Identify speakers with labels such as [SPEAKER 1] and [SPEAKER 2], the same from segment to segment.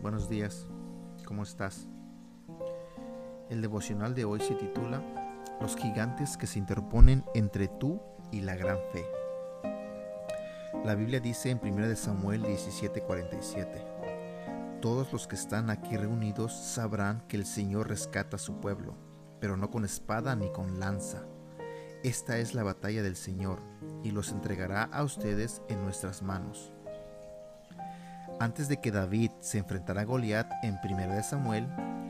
[SPEAKER 1] buenos días, ¿cómo estás? El devocional de hoy se titula Los gigantes que se interponen entre tú y la gran fe. La Biblia dice en 1 Samuel 17:47, Todos los que están aquí reunidos sabrán que el Señor rescata a su pueblo, pero no con espada ni con lanza. Esta es la batalla del Señor, y los entregará a ustedes en nuestras manos. Antes de que David se enfrentara a Goliat en 1 Samuel,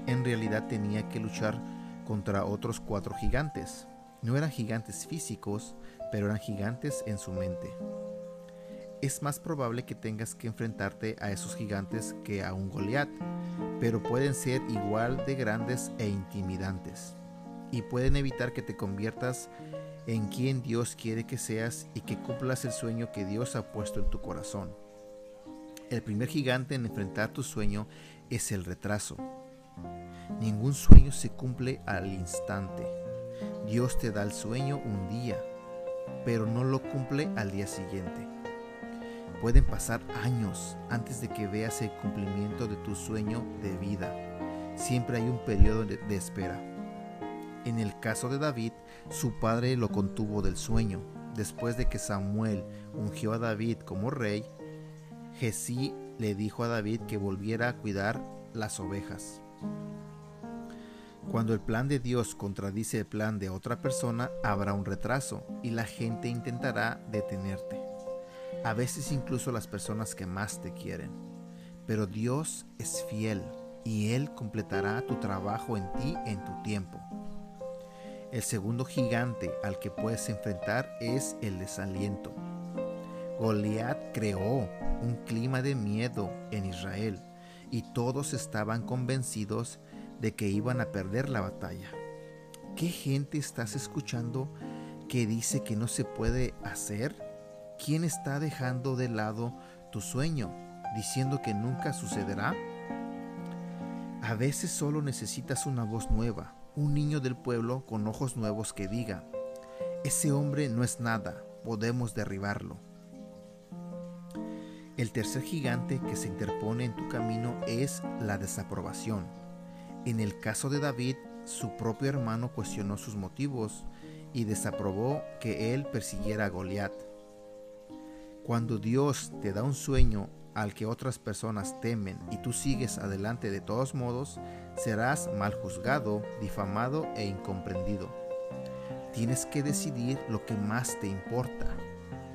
[SPEAKER 1] en realidad tenía que luchar contra otros cuatro gigantes. No eran gigantes físicos, pero eran gigantes en su mente. Es más probable que tengas que enfrentarte a esos gigantes que a un Goliat, pero pueden ser igual de grandes e intimidantes, y pueden evitar que te conviertas en quien Dios quiere que seas y que cumplas el sueño que Dios ha puesto en tu corazón. El primer gigante en enfrentar tu sueño es el retraso. Ningún sueño se cumple al instante. Dios te da el sueño un día, pero no lo cumple al día siguiente. Pueden pasar años antes de que veas el cumplimiento de tu sueño de vida. Siempre hay un periodo de, espera. En el caso de David, su padre lo contuvo del sueño. Después de que Samuel ungió a David como rey, Jesí le dijo a David que volviera a cuidar las ovejas. Cuando el plan de Dios contradice el plan de otra persona, habrá un retraso y la gente intentará detenerte. A veces incluso las personas que más te quieren. Pero Dios es fiel y Él completará tu trabajo en ti en tu tiempo. El segundo gigante al que puedes enfrentar es el desaliento. Goliat creó un clima de miedo en Israel y todos estaban convencidos de que iban a perder la batalla. ¿Qué gente estás escuchando que dice que no se puede hacer? ¿Quién está dejando de lado tu sueño, diciendo que nunca sucederá? A veces solo necesitas una voz nueva, un niño del pueblo con ojos nuevos que diga, ese hombre no es nada, podemos derribarlo. El tercer gigante que se interpone en tu camino es la desaprobación. En el caso de David, su propio hermano cuestionó sus motivos y desaprobó que él persiguiera a Goliat. Cuando Dios te da un sueño al que otras personas temen y tú sigues adelante de todos modos, serás mal juzgado, difamado e incomprendido. Tienes que decidir lo que más te importa,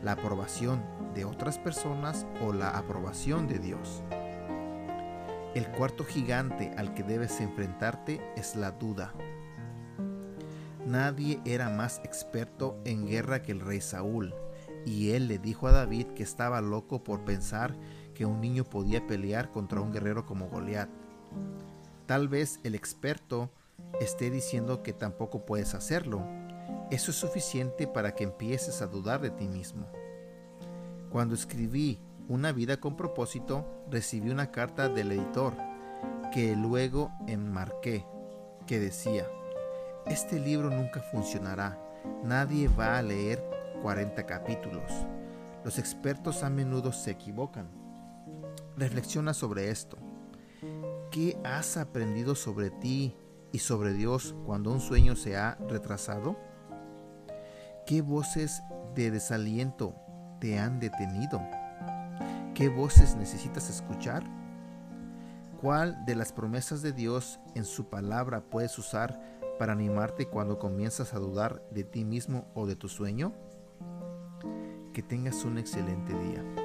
[SPEAKER 1] la aprobación de otras personas o la aprobación de Dios. El cuarto gigante al que debes enfrentarte es la duda. Nadie era más experto en guerra que el rey Saúl, y él le dijo a David que estaba loco por pensar que un niño podía pelear contra un guerrero como Goliat. Tal vez el experto esté diciendo que tampoco puedes hacerlo. Eso es suficiente para que empieces a dudar de ti mismo. Cuando escribí Una vida con propósito, recibí una carta del editor que luego enmarqué, que decía, este libro nunca funcionará, nadie va a leer 40 capítulos. Los expertos a menudo se equivocan. Reflexiona sobre esto. ¿Qué has aprendido sobre ti y sobre Dios cuando un sueño se ha retrasado? ¿Qué voces de desaliento te han detenido? ¿Qué voces necesitas escuchar? ¿Cuál de las promesas de Dios en su palabra puedes usar para animarte cuando comienzas a dudar de ti mismo o de tu sueño? Que tengas un excelente día.